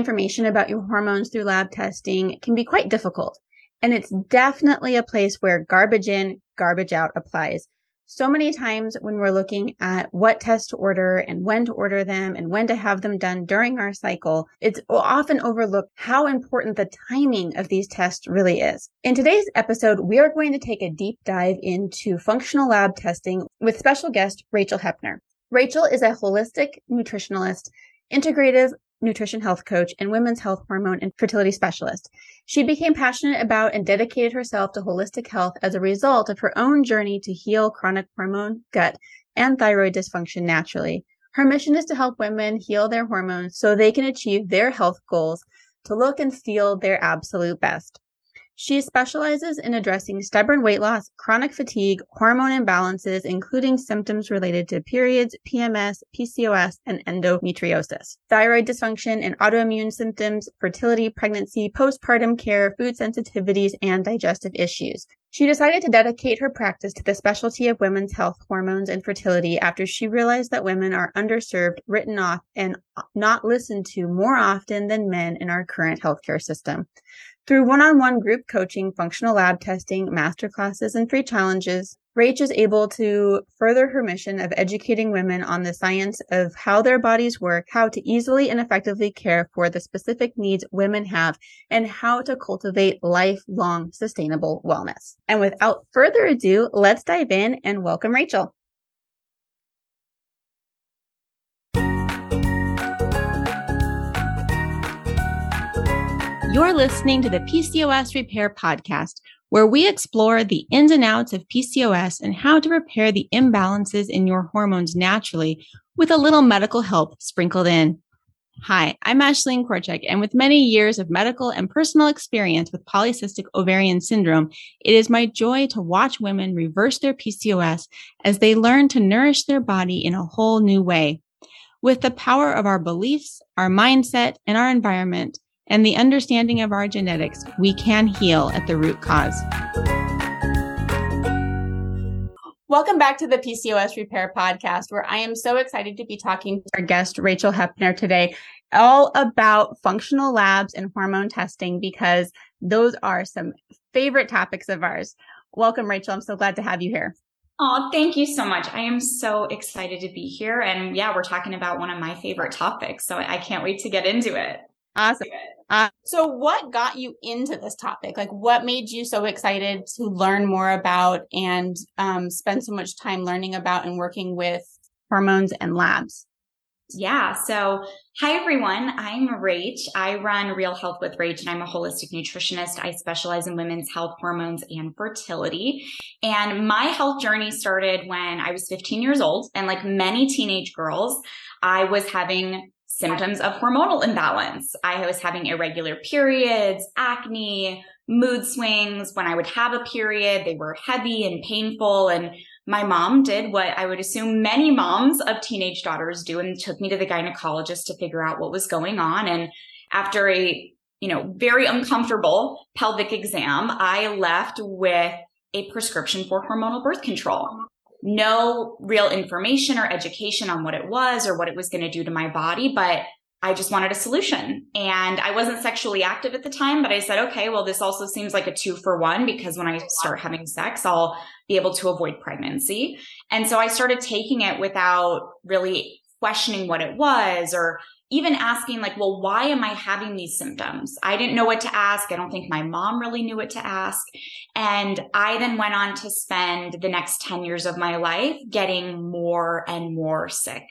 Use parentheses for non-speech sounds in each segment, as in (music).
information about your hormones through lab testing can be quite difficult. And it's definitely a place where garbage in, garbage out applies. So many times when we're looking at what tests to order and when to order them and when to have them done during our cycle, it's often overlooked how important the timing of these tests really is. In today's episode, we are going to take a deep dive into functional lab testing with special guest Rachel Hoeppner. Rachel is a holistic nutritionalist, integrative nutrition health coach and women's health hormone and fertility specialist. She became passionate about and dedicated herself to holistic health as a result of her own journey to heal chronic hormone, gut, and thyroid dysfunction naturally. Her mission is to help women heal their hormones so they can achieve their health goals to look and feel their absolute best. She specializes in addressing stubborn weight loss, chronic fatigue, hormone imbalances, including symptoms related to periods, PMS, PCOS, and endometriosis, thyroid dysfunction and autoimmune symptoms, fertility, pregnancy, postpartum care, food sensitivities, and digestive issues. She decided to dedicate her practice to the specialty of women's health, hormones, and fertility after she realized that women are underserved, written off, and not listened to more often than men in our current healthcare system. Through one-on-one group coaching, functional lab testing, masterclasses, and free challenges, Rach is able to further her mission of educating women on the science of how their bodies work, how to easily and effectively care for the specific needs women have, and how to cultivate lifelong sustainable wellness. And without further ado, let's dive in and welcome Rachel. You're listening to the PCOS Repair Podcast, where we explore the ins and outs of PCOS and how to repair the imbalances in your hormones naturally with a little medical help sprinkled in. Hi, I'm Ashleen Korchek, and with many years of medical and personal experience with polycystic ovarian syndrome, it is my joy to watch women reverse their PCOS as they learn to nourish their body in a whole new way. With the power of our beliefs, our mindset, and our environment, and the understanding of our genetics, we can heal at the root cause. Welcome back to the PCOS Repair Podcast, where I am so excited to be talking to our guest, Rachel Hoeppner, today, all about functional labs and hormone testing, because those are some favorite topics of ours. Welcome, Rachel. I'm so glad to have you here. Oh, thank you so much. I am so excited to be here. And yeah, we're talking about one of my favorite topics. So I can't wait to get into it. Awesome. Uh, so what got you into this topic? Like what made you so excited to learn more about and um, spend so much time learning about and working with hormones and labs? Yeah. So, hi everyone. I'm Rach. I run Real Health with Rach and I'm a holistic nutritionist. I specialize in women's health, hormones, and fertility. And my health journey started when I was 15 years old. And like many teenage girls, I was having symptoms of hormonal imbalance. I was having irregular periods, acne, mood swings. When I would have a period, they were heavy and painful. And my mom did what I would assume many moms of teenage daughters do and took me to the gynecologist to figure out what was going on. And after a, you know, very uncomfortable pelvic exam, I left with a prescription for hormonal birth control no real information or education on what it was or what it was going to do to my body, but I just wanted a solution. And I wasn't sexually active at the time, but I said, okay, well, this also seems like a two for one because when I start having sex, I'll be able to avoid pregnancy. And so I started taking it without really questioning what it was or even asking like, well, why am I having these symptoms? I didn't know what to ask. I don't think my mom really knew what to ask. And I then went on to spend the next 10 years of my life getting more and more sick.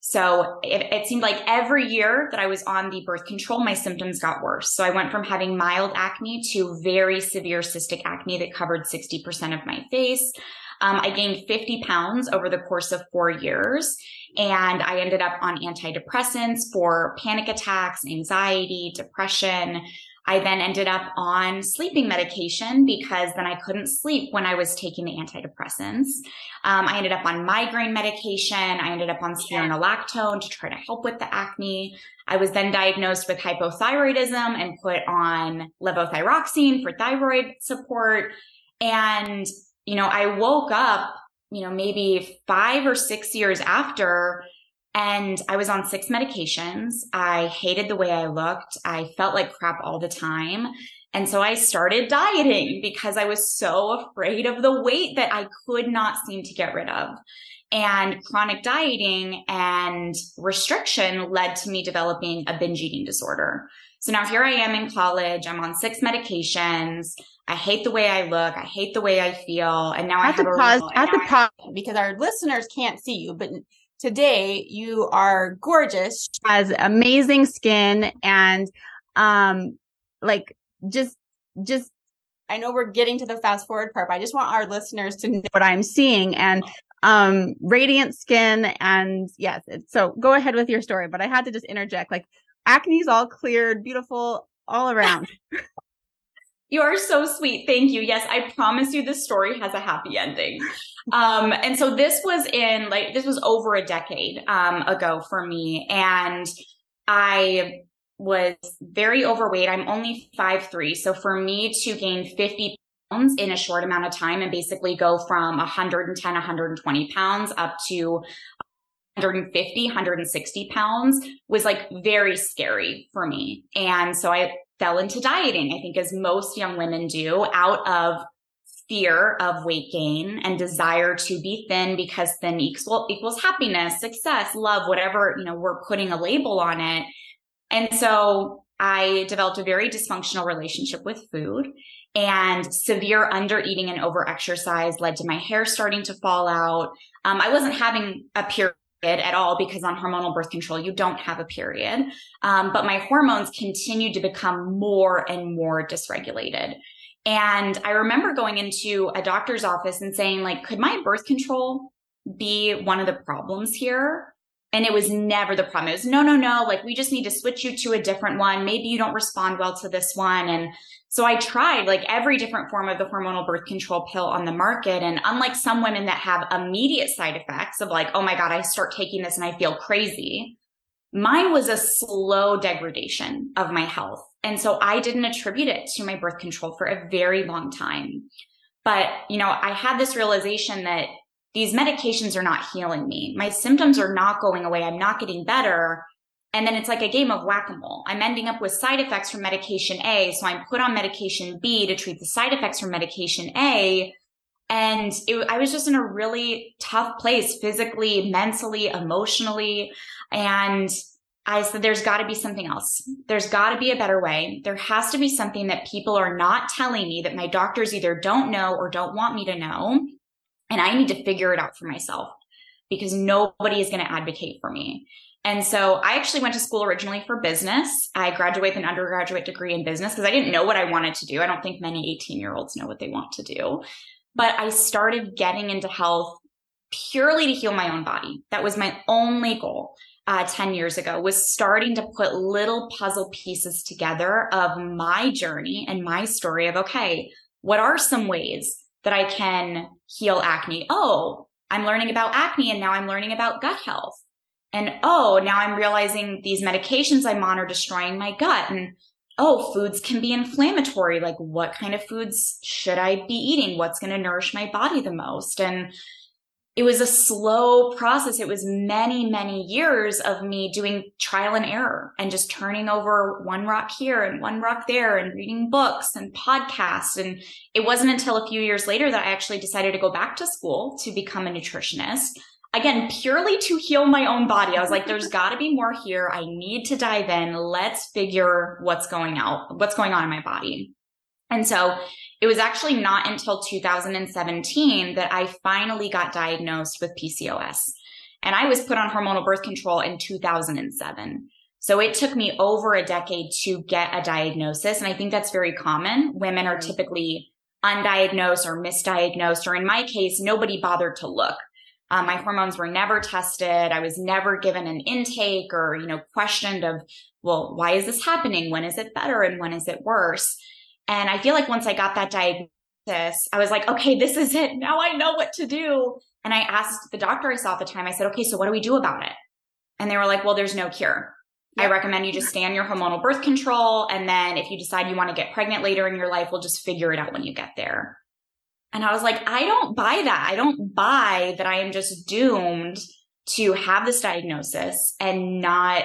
So it, it, seemed like every year that I was on the birth control, my symptoms got worse. So I went from having mild acne to very severe cystic acne that covered 60% of my face. Um, I gained 50 pounds over the course of four years and I ended up on antidepressants for panic attacks, anxiety, depression. I then ended up on sleeping medication because then I couldn't sleep when I was taking the antidepressants. Um, I ended up on migraine medication. I ended up on spironolactone to try to help with the acne. I was then diagnosed with hypothyroidism and put on levothyroxine for thyroid support. And, you know, I woke up you know, maybe five or six years after And I was on six medications. I hated the way I looked. I felt like crap all the time. And so I started dieting because I was so afraid of the weight that I could not seem to get rid of. And chronic dieting and restriction led to me developing a binge eating disorder. So now here I am in college. I'm on six medications. I hate the way I look. I hate the way I feel. And now I, have, have to pause. I have to pause because our listeners can't see you, but today you are gorgeous. She has amazing skin and, um, like just, just, I know we're getting to the fast forward part, but I just want our listeners to know what I'm seeing and, um, radiant skin. And yes, so go ahead with your story, but I had to just interject like acne's all cleared, beautiful all around. (laughs) You are so sweet. Thank you. Yes, I promise you this story has a happy ending. Um, and so this was in like, this was over a decade, um, ago for me. And I was very overweight. I'm only five three, So for me to gain 50 pounds in a short amount of time and basically go from 110, 120 pounds up to 150, 160 pounds was like very scary for me. And so I fell into dieting, I think as most young women do out of fear of weight gain and desire to be thin because thin equals, equals happiness, success, love, whatever, you know, we're putting a label on it. And so I developed a very dysfunctional relationship with food and severe under eating and over exercise led to my hair starting to fall out. Um, I wasn't having a period at all because on hormonal birth control, you don't have a period. Um, but my hormones continued to become more and more dysregulated. And I remember going into a doctor's office and saying, like, could my birth control be one of the problems here? And it was never the problem. It was no, no, no. Like, we just need to switch you to a different one. Maybe you don't respond well to this one. And so I tried like every different form of the hormonal birth control pill on the market. And unlike some women that have immediate side effects of like, oh my God, I start taking this and I feel crazy. Mine was a slow degradation of my health. And so I didn't attribute it to my birth control for a very long time. But, you know, I had this realization that these medications are not healing me. My symptoms are not going away. I'm not getting better. And then it's like a game of whack-a-mole. I'm ending up with side effects from medication A. So I'm put on medication B to treat the side effects from medication A. And it, I was just in a really tough place physically, mentally, emotionally. And I said, there's got to be something else. There's got to be a better way. There has to be something that people are not telling me that my doctors either don't know or don't want me to know. And I need to figure it out for myself because nobody is going to advocate for me. And so I actually went to school originally for business. I graduated with an undergraduate degree in business because I didn't know what I wanted to do. I don't think many 18 year olds know what they want to do. But I started getting into health purely to heal my own body. That was my only goal. Uh, 10 years ago was starting to put little puzzle pieces together of my journey and my story of, okay, what are some ways that I can heal acne? Oh, I'm learning about acne and now I'm learning about gut health. And oh, now I'm realizing these medications I'm on are destroying my gut. And oh, foods can be inflammatory. Like, what kind of foods should I be eating? What's going to nourish my body the most? And it was a slow process. It was many, many years of me doing trial and error and just turning over one rock here and one rock there and reading books and podcasts. And it wasn't until a few years later that I actually decided to go back to school to become a nutritionist again, purely to heal my own body. I was like, there's got to be more here. I need to dive in. Let's figure what's going out, what's going on in my body. And so it was actually not until 2017 that I finally got diagnosed with PCOS. And I was put on hormonal birth control in 2007. So it took me over a decade to get a diagnosis. And I think that's very common. Women are typically undiagnosed or misdiagnosed, or in my case, nobody bothered to look. Um, my hormones were never tested. I was never given an intake or, you know, questioned of, well, why is this happening? When is it better? And when is it worse? And I feel like once I got that diagnosis, I was like, okay, this is it. Now I know what to do. And I asked the doctor I saw at the time, I said, okay, so what do we do about it? And they were like, well, there's no cure. I recommend you just stay on your hormonal birth control. And then if you decide you want to get pregnant later in your life, we'll just figure it out when you get there. And I was like, I don't buy that. I don't buy that I am just doomed to have this diagnosis and not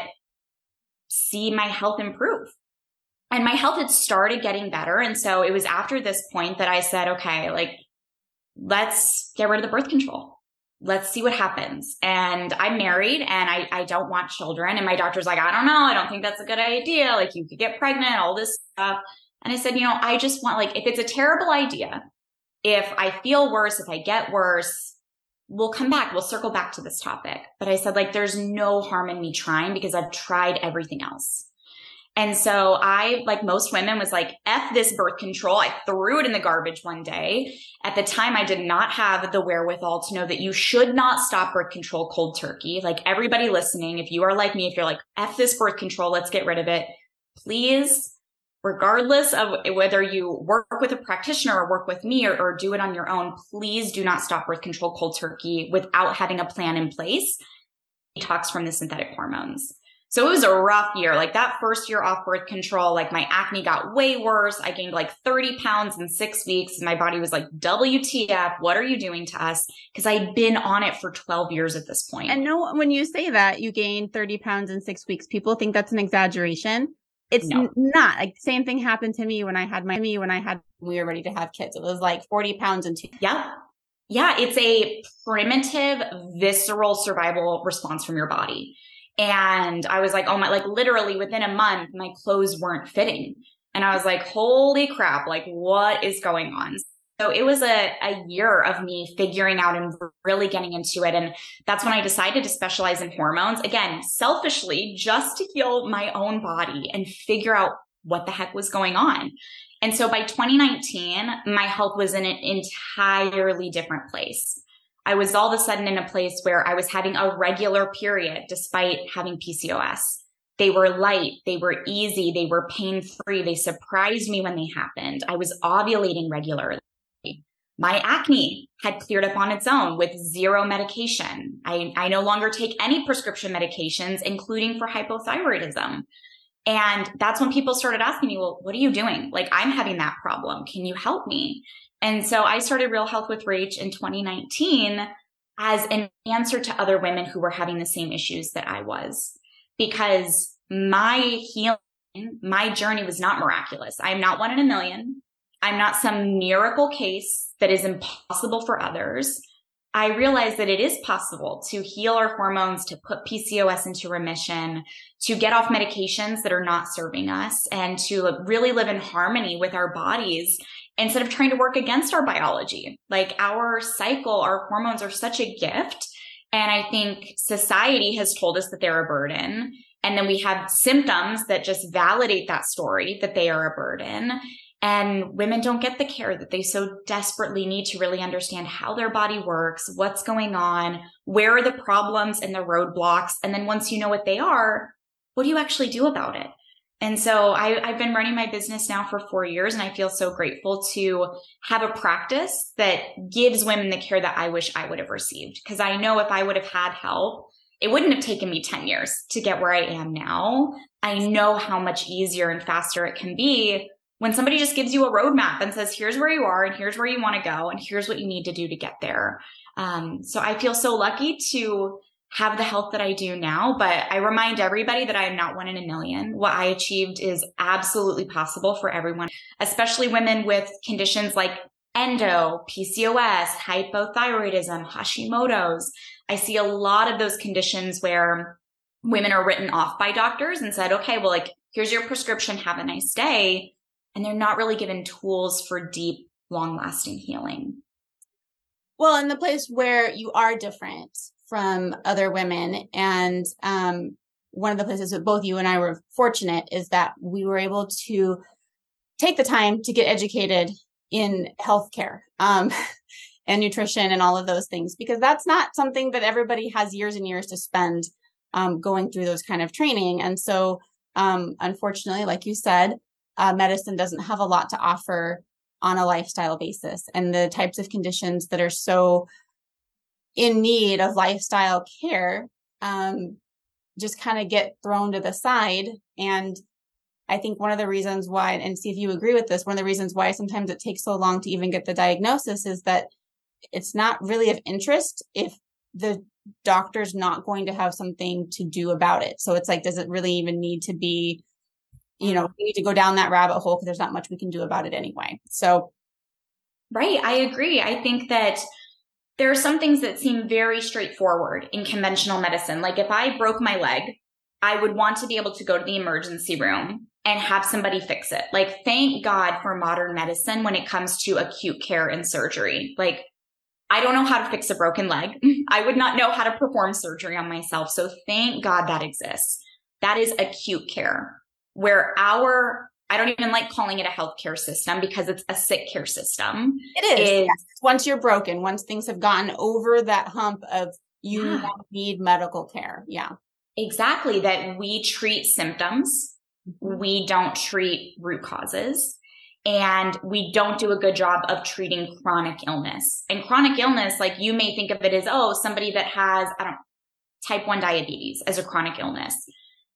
see my health improve. And my health had started getting better. And so it was after this point that I said, okay, like, let's get rid of the birth control. Let's see what happens. And I'm married and I, I don't want children. And my doctor's like, I don't know. I don't think that's a good idea. Like you could get pregnant, all this stuff. And I said, you know, I just want like, if it's a terrible idea, if I feel worse, if I get worse, we'll come back. We'll circle back to this topic. But I said, like, there's no harm in me trying because I've tried everything else. And so I, like most women, was like, F this birth control. I threw it in the garbage one day. At the time, I did not have the wherewithal to know that you should not stop birth control cold turkey. Like everybody listening, if you are like me, if you're like, F this birth control, let's get rid of it. Please regardless of whether you work with a practitioner or work with me or, or, do it on your own, please do not stop birth control cold turkey without having a plan in place. Detox from the synthetic hormones. So it was a rough year. Like that first year off birth control, like my acne got way worse. I gained like 30 pounds in six weeks. My body was like, WTF, what are you doing to us? Because I'd been on it for 12 years at this point. And no, when you say that you gained 30 pounds in six weeks, people think that's an exaggeration. It's no. not like same thing happened to me when I had my me when I had we were ready to have kids. It was like 40 pounds and two. Yeah. Yeah. It's a primitive, visceral survival response from your body. And I was like, oh my, like literally within a month, my clothes weren't fitting. And I was like, holy crap, like what is going on? So it was a, a year of me figuring out and really getting into it. And that's when I decided to specialize in hormones. Again, selfishly, just to heal my own body and figure out what the heck was going on. And so by 2019, my health was in an entirely different place. I was all of a sudden in a place where I was having a regular period despite having PCOS. They were light. They were easy. They were pain free. They surprised me when they happened. I was ovulating regularly. My acne had cleared up on its own with zero medication. I, I no longer take any prescription medications, including for hypothyroidism. And that's when people started asking me, well, what are you doing? Like, I'm having that problem. Can you help me? And so I started Real Health with Rach in 2019 as an answer to other women who were having the same issues that I was. Because my healing, my journey was not miraculous. I'm not one in a million. I'm not some miracle case that is impossible for others. I realize that it is possible to heal our hormones, to put PCOS into remission, to get off medications that are not serving us, and to really live in harmony with our bodies instead of trying to work against our biology. Like our cycle, our hormones are such a gift. And I think society has told us that they're a burden. And then we have symptoms that just validate that story that they are a burden. And women don't get the care that they so desperately need to really understand how their body works, what's going on, where are the problems and the roadblocks. And then once you know what they are, what do you actually do about it? And so I, have been running my business now for four years and I feel so grateful to have a practice that gives women the care that I wish I would have received. Cause I know if I would have had help, it wouldn't have taken me 10 years to get where I am now. I know how much easier and faster it can be when somebody just gives you a roadmap and says, here's where you are and here's where you want to go and here's what you need to do to get there. Um, so I feel so lucky to have the health that I do now, but I remind everybody that I am not one in a million. What I achieved is absolutely possible for everyone, especially women with conditions like endo, PCOS, hypothyroidism, Hashimoto's. I see a lot of those conditions where women are written off by doctors and said, okay, well, like, here's your prescription. Have a nice day and they're not really given tools for deep, long lasting healing. Well, in the place where you are different from other women, and um, one of the places that both you and I were fortunate is that we were able to take the time to get educated in healthcare um, (laughs) and nutrition and all of those things, because that's not something that everybody has years and years to spend um, going through those kind of training. And so, um, unfortunately, like you said, uh, medicine doesn't have a lot to offer on a lifestyle basis and the types of conditions that are so in need of lifestyle care um, just kind of get thrown to the side and i think one of the reasons why and see if you agree with this one of the reasons why sometimes it takes so long to even get the diagnosis is that it's not really of interest if the doctor's not going to have something to do about it. So it's like, does it really even need to be, you know, mm-hmm. we need to go down that rabbit hole because there's not much we can do about it anyway. So, right. I agree. I think that there are some things that seem very straightforward in conventional medicine. Like if I broke my leg, I would want to be able to go to the emergency room and have somebody fix it. Like, thank God for modern medicine when it comes to acute care and surgery. Like, I don't know how to fix a broken leg. (laughs) I would not know how to perform surgery on myself. So thank God that exists. That is acute care where our I don't even like calling it a healthcare system because it's a sick care system. It is. is yes. Once you're broken, once things have gotten over that hump of you yeah. need medical care. Yeah. Exactly. That we treat symptoms. Mm-hmm. We don't treat root causes and we don't do a good job of treating chronic illness. And chronic illness, like you may think of it as, oh, somebody that has, I don't, type 1 diabetes as a chronic illness.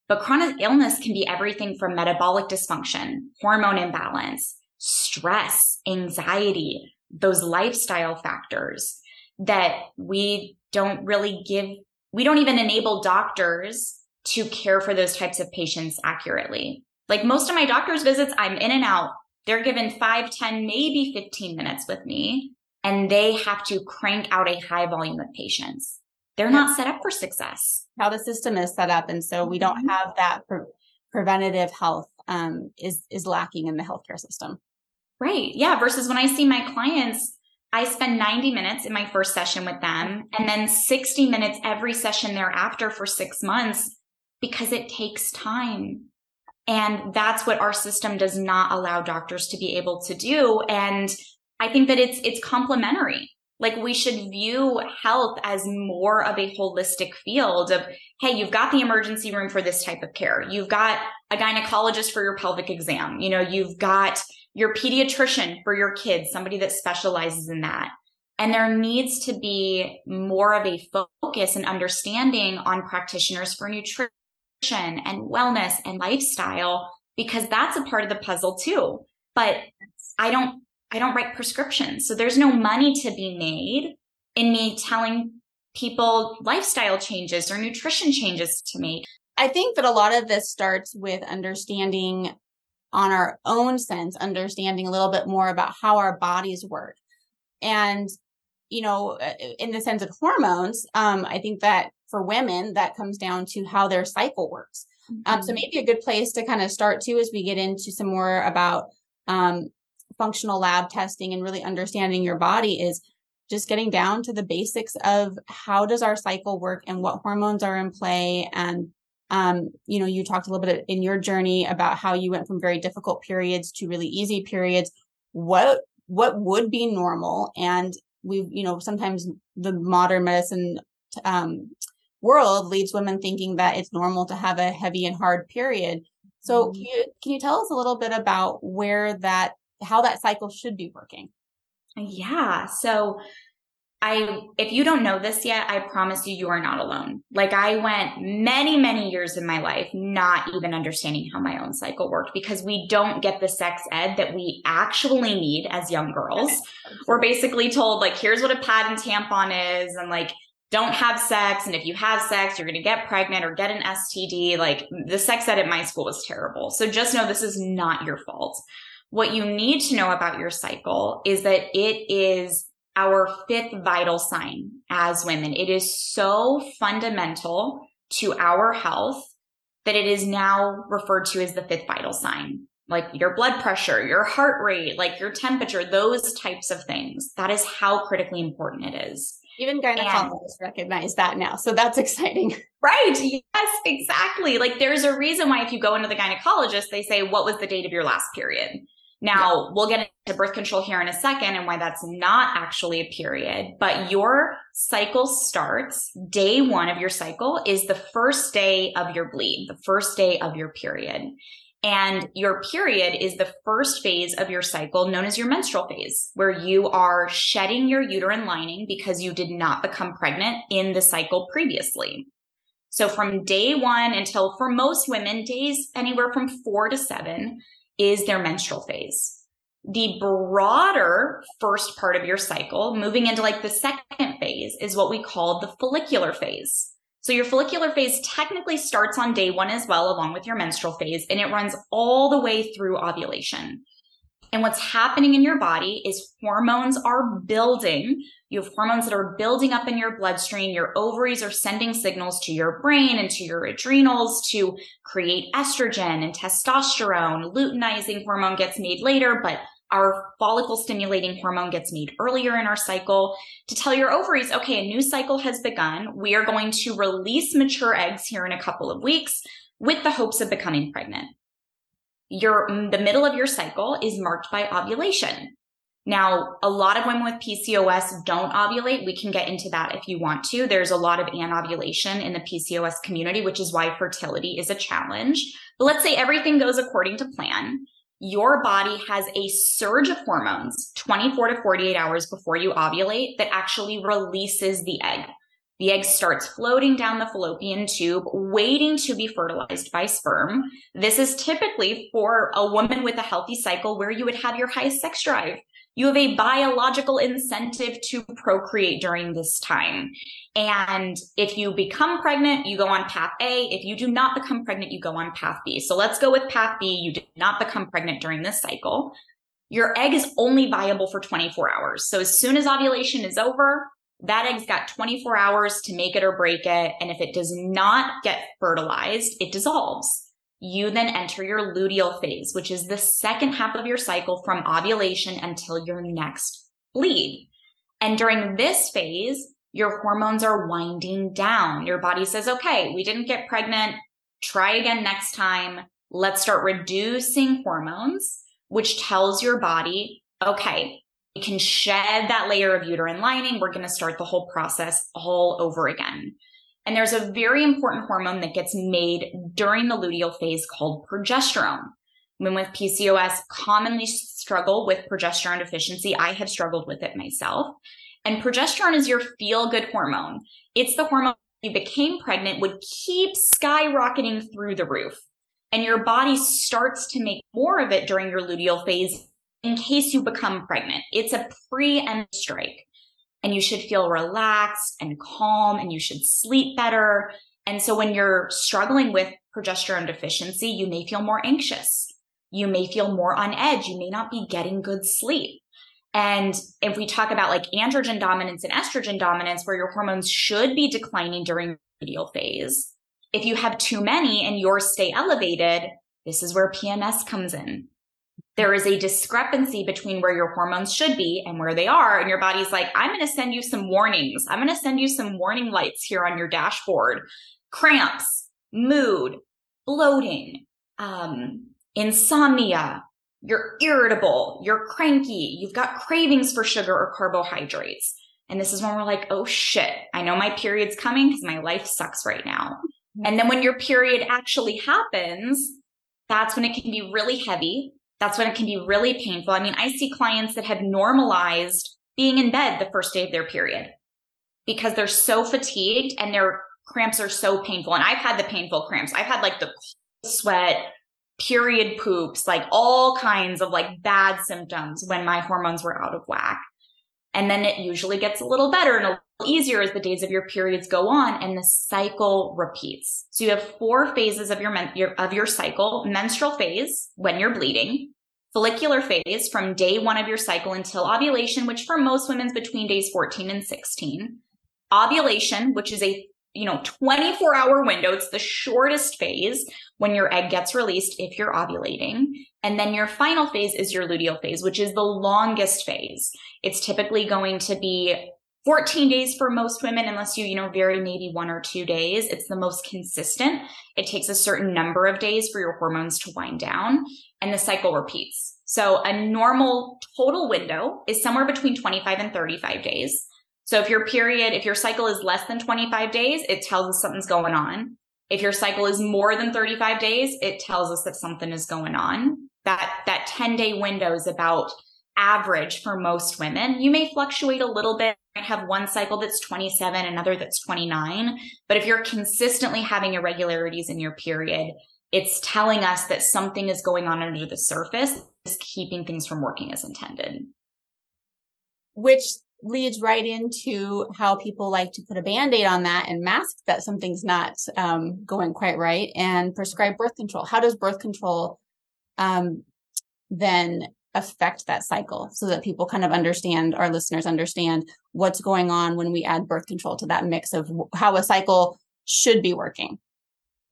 But chronic illness can be everything from metabolic dysfunction, hormone imbalance, stress, anxiety, those lifestyle factors that we don't really give, we don't even enable doctors to care for those types of patients accurately. Like most of my doctor's visits, I'm in and out they're given five, 10, maybe 15 minutes with me, and they have to crank out a high volume of patients. They're not set up for success. How the system is set up. And so we don't mm-hmm. have that pre- preventative health um, is, is lacking in the healthcare system. Right. Yeah. Versus when I see my clients, I spend 90 minutes in my first session with them and then 60 minutes every session thereafter for six months because it takes time. And that's what our system does not allow doctors to be able to do. And I think that it's, it's complementary. Like we should view health as more of a holistic field of, Hey, you've got the emergency room for this type of care. You've got a gynecologist for your pelvic exam. You know, you've got your pediatrician for your kids, somebody that specializes in that. And there needs to be more of a focus and understanding on practitioners for nutrition and wellness and lifestyle because that's a part of the puzzle too. But I don't, I don't write prescriptions. So there's no money to be made in me telling people lifestyle changes or nutrition changes to make. I think that a lot of this starts with understanding on our own sense, understanding a little bit more about how our bodies work. And, you know, in the sense of hormones, um, I think that for women, that comes down to how their cycle works. Mm-hmm. Um, so mm-hmm. maybe a good place to kind of start too as we get into some more about um, functional lab testing and really understanding your body is just getting down to the basics of how does our cycle work and what hormones are in play and um, you know you talked a little bit in your journey about how you went from very difficult periods to really easy periods what what would be normal and we you know sometimes the modern medicine um, world leaves women thinking that it's normal to have a heavy and hard period. So mm-hmm. can, you, can you tell us a little bit about where that, how that cycle should be working? Yeah. So I, if you don't know this yet, I promise you, you are not alone. Like I went many, many years in my life not even understanding how my own cycle worked because we don't get the sex ed that we actually need as young girls. We're basically told like, here's what a pad and tampon is. And like, don't have sex. And if you have sex, you're going to get pregnant or get an STD. Like the sex ed at my school was terrible. So just know this is not your fault. What you need to know about your cycle is that it is our fifth vital sign as women. It is so fundamental to our health that it is now referred to as the fifth vital sign. Like your blood pressure, your heart rate, like your temperature, those types of things. That is how critically important it is. Even gynecologists and, recognize that now. So that's (laughs) exciting. Right. Yes, exactly. Like there's a reason why if you go into the gynecologist, they say, what was the date of your last period? Now yeah. we'll get into birth control here in a second and why that's not actually a period, but your cycle starts day one of your cycle is the first day of your bleed, the first day of your period. And your period is the first phase of your cycle known as your menstrual phase, where you are shedding your uterine lining because you did not become pregnant in the cycle previously. So from day one until for most women, days anywhere from four to seven is their menstrual phase. The broader first part of your cycle, moving into like the second phase, is what we call the follicular phase. So your follicular phase technically starts on day one as well, along with your menstrual phase, and it runs all the way through ovulation. And what's happening in your body is hormones are building. You have hormones that are building up in your bloodstream. Your ovaries are sending signals to your brain and to your adrenals to create estrogen and testosterone. Luteinizing hormone gets made later, but our follicle stimulating hormone gets made earlier in our cycle to tell your ovaries, okay, a new cycle has begun. We are going to release mature eggs here in a couple of weeks with the hopes of becoming pregnant your the middle of your cycle is marked by ovulation. Now, a lot of women with PCOS don't ovulate. We can get into that if you want to. There's a lot of anovulation in the PCOS community, which is why fertility is a challenge. But let's say everything goes according to plan. Your body has a surge of hormones 24 to 48 hours before you ovulate that actually releases the egg. The egg starts floating down the fallopian tube, waiting to be fertilized by sperm. This is typically for a woman with a healthy cycle where you would have your highest sex drive. You have a biological incentive to procreate during this time. And if you become pregnant, you go on path A. If you do not become pregnant, you go on path B. So let's go with path B. You did not become pregnant during this cycle. Your egg is only viable for 24 hours. So as soon as ovulation is over, that egg's got 24 hours to make it or break it. And if it does not get fertilized, it dissolves. You then enter your luteal phase, which is the second half of your cycle from ovulation until your next bleed. And during this phase, your hormones are winding down. Your body says, okay, we didn't get pregnant. Try again next time. Let's start reducing hormones, which tells your body, okay, we can shed that layer of uterine lining. We're going to start the whole process all over again. And there's a very important hormone that gets made during the luteal phase called progesterone. Women with PCOS commonly struggle with progesterone deficiency. I have struggled with it myself. And progesterone is your feel good hormone. It's the hormone you became pregnant would keep skyrocketing through the roof. And your body starts to make more of it during your luteal phase in case you become pregnant. It's a pre-end strike and you should feel relaxed and calm and you should sleep better. And so when you're struggling with progesterone deficiency, you may feel more anxious. You may feel more on edge. You may not be getting good sleep. And if we talk about like androgen dominance and estrogen dominance, where your hormones should be declining during luteal phase, if you have too many and yours stay elevated, this is where PMS comes in there is a discrepancy between where your hormones should be and where they are. And your body's like, I'm going to send you some warnings. I'm going to send you some warning lights here on your dashboard. Cramps, mood, bloating, um, insomnia. You're irritable. You're cranky. You've got cravings for sugar or carbohydrates. And this is when we're like, oh shit, I know my period's coming because my life sucks right now. And then when your period actually happens, that's when it can be really heavy that's when it can be really painful. I mean, I see clients that have normalized being in bed the first day of their period because they're so fatigued and their cramps are so painful. And I've had the painful cramps. I've had like the sweat, period poops, like all kinds of like bad symptoms when my hormones were out of whack. And then it usually gets a little better and a little easier as the days of your periods go on and the cycle repeats. So you have four phases of your, men- your, of your cycle, menstrual phase when you're bleeding, follicular phase from day one of your cycle until ovulation, which for most women's between days 14 and 16. Ovulation, which is a you know 24 hour window. It's the shortest phase when your egg gets released if you're ovulating. And then your final phase is your luteal phase which is the longest phase. It's typically going to be 14 days for most women unless you you know vary maybe one or two days. It's the most consistent. It takes a certain number of days for your hormones to wind down and the cycle repeats. So a normal total window is somewhere between 25 and 35 days so if your period, if your cycle is less than 25 days, it tells us something's going on. If your cycle is more than 35 days, it tells us that something is going on. That, that 10 day window is about average for most women. You may fluctuate a little bit. Have one cycle that's 27, another that's 29. But if you're consistently having irregularities in your period, it's telling us that something is going on under the surface is keeping things from working as intended. Which leads right into how people like to put a band-aid on that and mask that something's not um, going quite right and prescribe birth control. How does birth control um, then affect that cycle so that people kind of understand, our listeners understand what's going on when we add birth control to that mix of how a cycle should be working?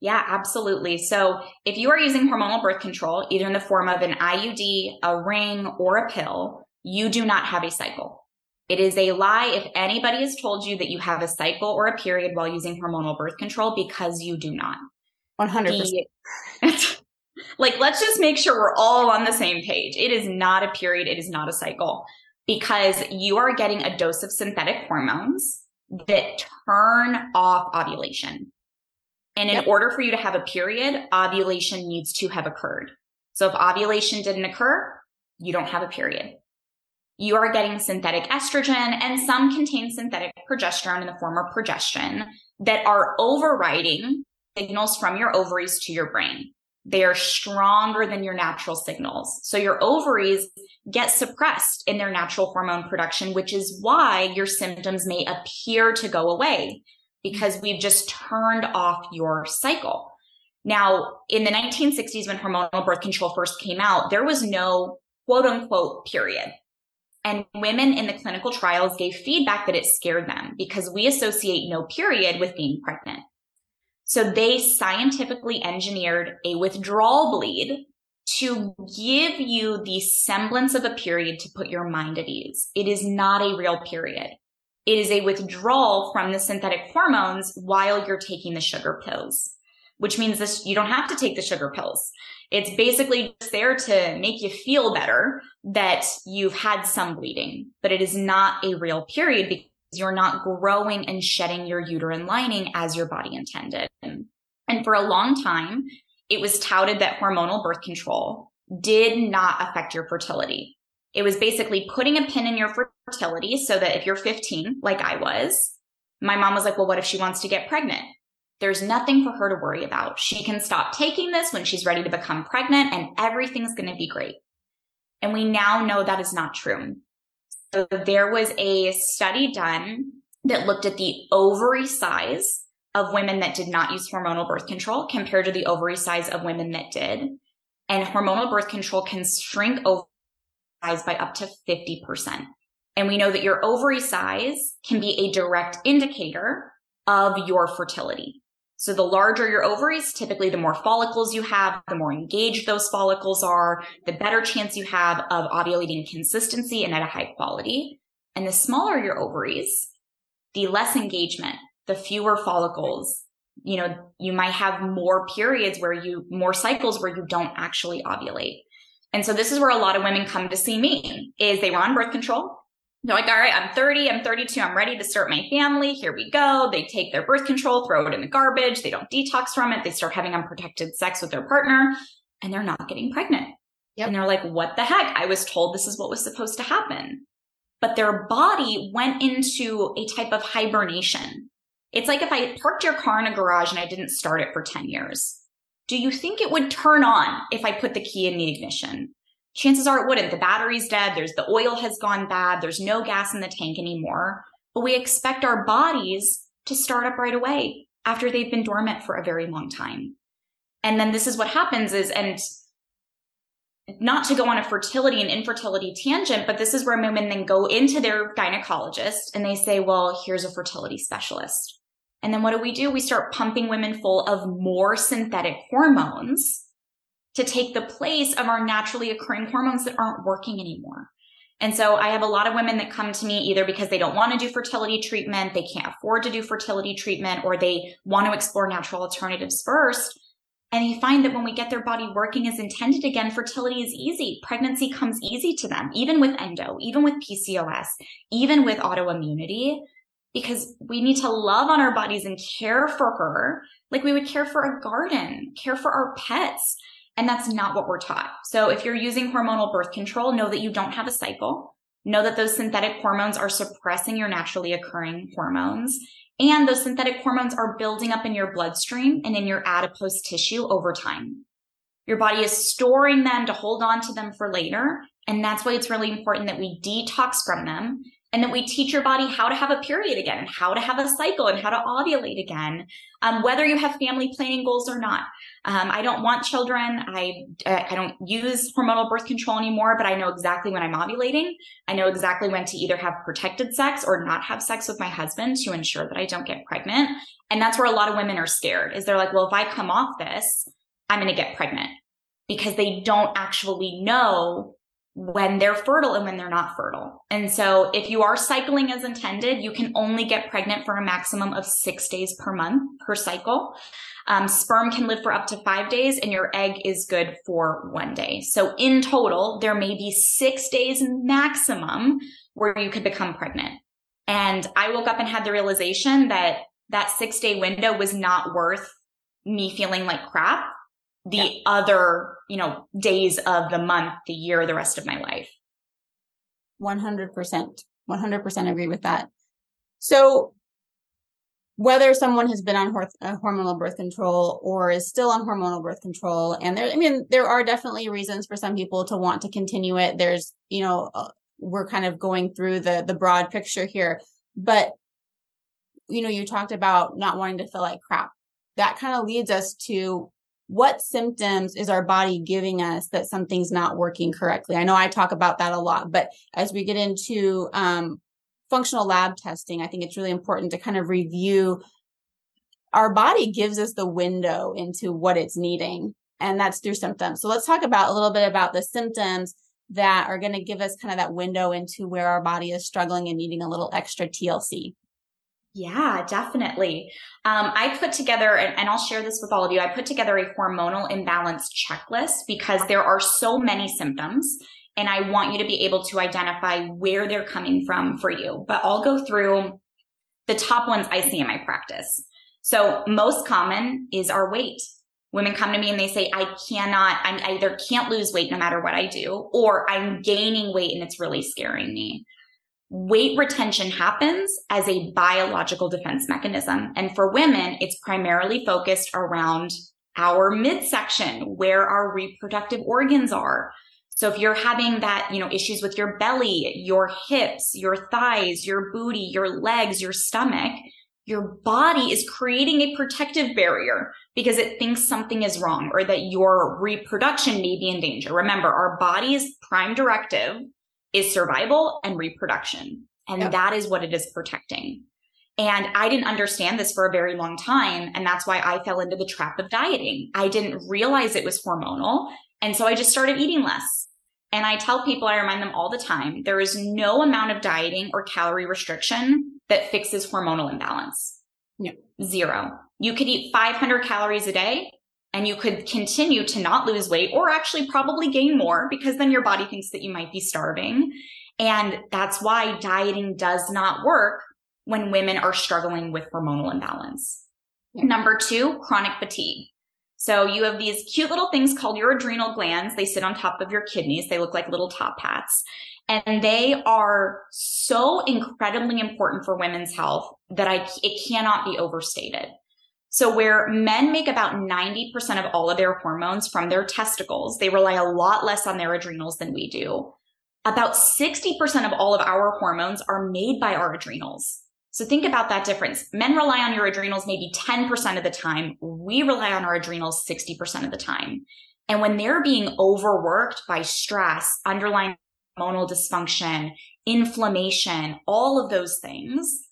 Yeah, absolutely. So if you are using hormonal birth control, either in the form of an IUD, a ring, or a pill, you do not have a cycle. It is a lie if anybody has told you that you have a cycle or a period while using hormonal birth control because you do not. 100%. The, (laughs) like, let's just make sure we're all on the same page. It is not a period. It is not a cycle because you are getting a dose of synthetic hormones that turn off ovulation. And in yep. order for you to have a period, ovulation needs to have occurred. So if ovulation didn't occur, you don't have a period. You are getting synthetic estrogen and some contain synthetic progesterone in the form of progestin that are overriding signals from your ovaries to your brain. They are stronger than your natural signals. So your ovaries get suppressed in their natural hormone production, which is why your symptoms may appear to go away because we've just turned off your cycle. Now, in the 1960s, when hormonal birth control first came out, there was no quote unquote period. And women in the clinical trials gave feedback that it scared them because we associate no period with being pregnant. So they scientifically engineered a withdrawal bleed to give you the semblance of a period to put your mind at ease. It is not a real period. It is a withdrawal from the synthetic hormones while you're taking the sugar pills, which means this, you don't have to take the sugar pills. It's basically just there to make you feel better that you've had some bleeding, but it is not a real period because you're not growing and shedding your uterine lining as your body intended. And for a long time, it was touted that hormonal birth control did not affect your fertility. It was basically putting a pin in your fertility so that if you're 15, like I was, my mom was like, well, what if she wants to get pregnant? There's nothing for her to worry about. She can stop taking this when she's ready to become pregnant and everything's going to be great. And we now know that is not true. So there was a study done that looked at the ovary size of women that did not use hormonal birth control compared to the ovary size of women that did. And hormonal birth control can shrink ovary size by up to 50%. And we know that your ovary size can be a direct indicator of your fertility. So the larger your ovaries, typically the more follicles you have, the more engaged those follicles are, the better chance you have of ovulating consistency and at a high quality. And the smaller your ovaries, the less engagement, the fewer follicles. You know, you might have more periods where you, more cycles where you don't actually ovulate. And so this is where a lot of women come to see me is they were on birth control. They're like, all right, I'm 30, I'm 32, I'm ready to start my family. Here we go. They take their birth control, throw it in the garbage. They don't detox from it. They start having unprotected sex with their partner and they're not getting pregnant. Yep. And they're like, what the heck? I was told this is what was supposed to happen. But their body went into a type of hibernation. It's like if I parked your car in a garage and I didn't start it for 10 years do you think it would turn on if I put the key in the ignition? Chances are it wouldn't. The battery's dead. There's the oil has gone bad. There's no gas in the tank anymore. But we expect our bodies to start up right away after they've been dormant for a very long time. And then this is what happens is, and not to go on a fertility and infertility tangent, but this is where women then go into their gynecologist and they say, well, here's a fertility specialist. And then what do we do? We start pumping women full of more synthetic hormones to take the place of our naturally occurring hormones that aren't working anymore. And so I have a lot of women that come to me either because they don't want to do fertility treatment, they can't afford to do fertility treatment, or they want to explore natural alternatives first. And they find that when we get their body working as intended again, fertility is easy. Pregnancy comes easy to them, even with endo, even with PCOS, even with autoimmunity because we need to love on our bodies and care for her like we would care for a garden, care for our pets. And that's not what we're taught. So if you're using hormonal birth control, know that you don't have a cycle. Know that those synthetic hormones are suppressing your naturally occurring hormones. And those synthetic hormones are building up in your bloodstream and in your adipose tissue over time. Your body is storing them to hold on to them for later. And that's why it's really important that we detox from them and that we teach your body how to have a period again and how to have a cycle and how to ovulate again, um, whether you have family planning goals or not. Um, I don't want children. I I don't use hormonal birth control anymore, but I know exactly when I'm ovulating. I know exactly when to either have protected sex or not have sex with my husband to ensure that I don't get pregnant. And that's where a lot of women are scared. Is they're like, well, if I come off this, I'm going to get pregnant because they don't actually know when they're fertile and when they're not fertile. And so if you are cycling as intended, you can only get pregnant for a maximum of six days per month per cycle. Um, sperm can live for up to five days and your egg is good for one day. So in total, there may be six days maximum where you could become pregnant. And I woke up and had the realization that that six day window was not worth me feeling like crap the yeah. other, you know, days of the month, the year, the rest of my life. 100%. 100% agree with that. So whether someone has been on hor- uh, hormonal birth control or is still on hormonal birth control, and there, I mean, there are definitely reasons for some people to want to continue it. There's, you know, uh, we're kind of going through the, the broad picture here, but you know, you talked about not wanting to feel like crap. That kind of leads us to what symptoms is our body giving us that something's not working correctly? I know I talk about that a lot, but as we get into um, functional lab testing, I think it's really important to kind of review our body gives us the window into what it's needing, and that's through symptoms. So let's talk about a little bit about the symptoms that are going to give us kind of that window into where our body is struggling and needing a little extra TLC. Yeah, definitely. Um, I put together, and, and, I'll share this with all of you. I put together a hormonal imbalance checklist because there are so many symptoms, and I want you to be able to identify where they're coming from for you. But I'll go through the top ones I see in my practice. So, most common is our weight. Women come to me and they say, I cannot, I'm, I either can't lose weight no matter what I do, or I'm gaining weight and it's really scaring me weight retention happens as a biological defense mechanism. And for women, it's primarily focused around our midsection, where our reproductive organs are. So if you're having that, you know, issues with your belly, your hips, your thighs, your booty, your legs, your stomach, your body is creating a protective barrier because it thinks something is wrong or that your reproduction may be in danger. Remember, our body's prime directive is survival and reproduction. And yep. that is what it is protecting. And I didn't understand this for a very long time. And that's why I fell into the trap of dieting. I didn't realize it was hormonal. And so I just started eating less. And I tell people, I remind them all the time, there is no amount of dieting or calorie restriction that fixes hormonal imbalance. Zero. You could eat 500 calories a day and you could continue to not lose weight or actually probably gain more because then your body thinks that you might be starving. And that's why dieting does not work when women are struggling with hormonal imbalance. Number two, chronic fatigue. So you have these cute little things called your adrenal glands. They sit on top of your kidneys. They look like little top hats. And they are so incredibly important for women's health that I, it cannot be overstated. So where men make about 90% of all of their hormones from their testicles, they rely a lot less on their adrenals than we do. About 60% of all of our hormones are made by our adrenals. So think about that difference. Men rely on your adrenals maybe 10% of the time. We rely on our adrenals 60% of the time. And when they're being overworked by stress, underlying hormonal dysfunction, inflammation, all of those things,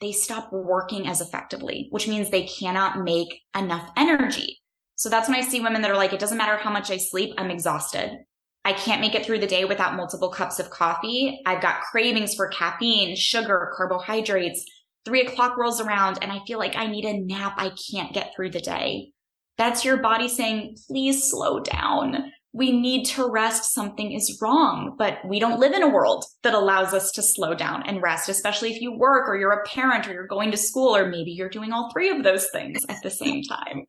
they stop working as effectively, which means they cannot make enough energy. So that's when I see women that are like, it doesn't matter how much I sleep, I'm exhausted. I can't make it through the day without multiple cups of coffee. I've got cravings for caffeine, sugar, carbohydrates. Three o'clock rolls around and I feel like I need a nap. I can't get through the day. That's your body saying, please slow down we need to rest, something is wrong. But we don't live in a world that allows us to slow down and rest, especially if you work or you're a parent or you're going to school, or maybe you're doing all three of those things at the same time.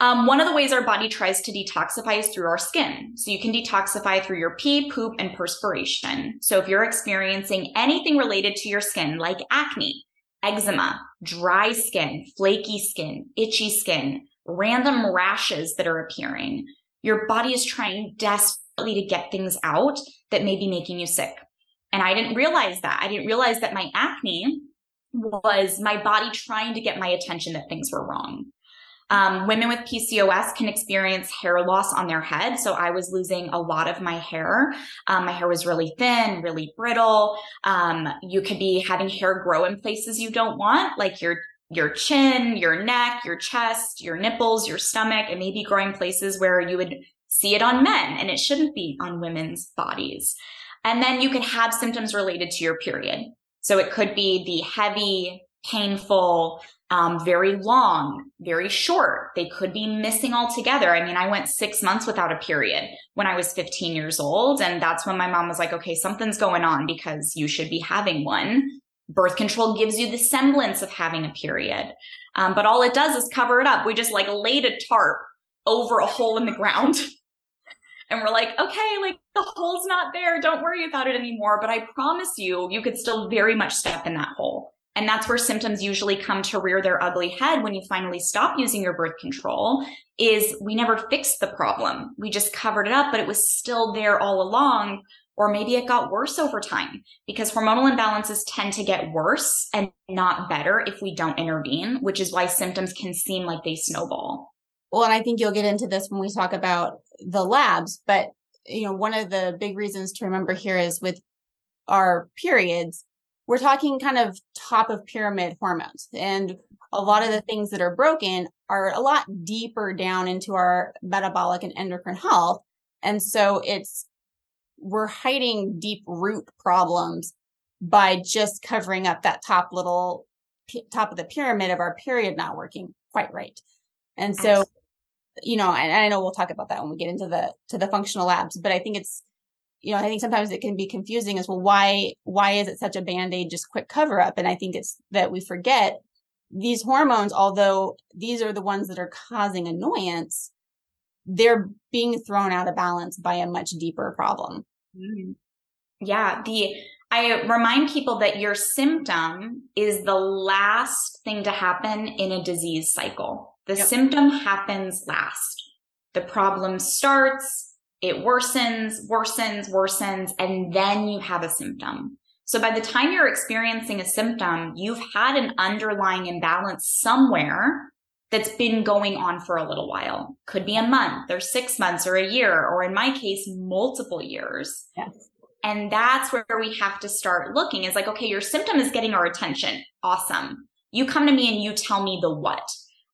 Um, one of the ways our body tries to detoxify is through our skin. So you can detoxify through your pee, poop, and perspiration. So if you're experiencing anything related to your skin, like acne, eczema, dry skin, flaky skin, itchy skin, random rashes that are appearing, Your body is trying desperately to get things out that may be making you sick. And I didn't realize that. I didn't realize that my acne was my body trying to get my attention that things were wrong. Um, women with PCOS can experience hair loss on their head. So I was losing a lot of my hair. Um, my hair was really thin, really brittle. Um, you could be having hair grow in places you don't want, like your your chin, your neck, your chest, your nipples, your stomach. It may be growing places where you would see it on men and it shouldn't be on women's bodies. And then you could have symptoms related to your period. So it could be the heavy, painful, um, very long, very short. They could be missing altogether. I mean, I went six months without a period when I was 15 years old. And that's when my mom was like, okay, something's going on because you should be having one. Birth control gives you the semblance of having a period. Um, but all it does is cover it up. We just like laid a tarp over a hole in the ground. (laughs) and we're like, okay, like the hole's not there. Don't worry about it anymore. But I promise you, you could still very much step in that hole. And that's where symptoms usually come to rear their ugly head when you finally stop using your birth control is we never fixed the problem. We just covered it up, but it was still there all along. Or maybe it got worse over time because hormonal imbalances tend to get worse and not better if we don't intervene, which is why symptoms can seem like they snowball. Well, and I think you'll get into this when we talk about the labs, but you know, one of the big reasons to remember here is with our periods, we're talking kind of top of pyramid hormones. And a lot of the mm-hmm. things that are broken are a lot deeper down into our metabolic and endocrine health. And so it's, we're hiding deep root problems by just covering up that top little top of the pyramid of our period not working quite right. And so, you know, and I know we'll talk about that when we get into the, to the functional labs, but I think it's, you know, I think sometimes it can be confusing as well. Why, why is it such a band-aid, just quick cover up? And I think it's that we forget these hormones, although these are the ones that are causing annoyance, they're being thrown out of balance by a much deeper problem. Mm. Yeah. The, I remind people that your symptom is the last thing to happen in a disease cycle. The yep. symptom happens last. The problem starts, it worsens, worsens, worsens, and then you have a symptom. So by the time you're experiencing a symptom, you've had an underlying imbalance somewhere that's been going on for a little while. Could be a month or six months or a year, or in my case, multiple years. Yes. And that's where we have to start looking is like, okay, your symptom is getting our attention. Awesome. You come to me and you tell me the what.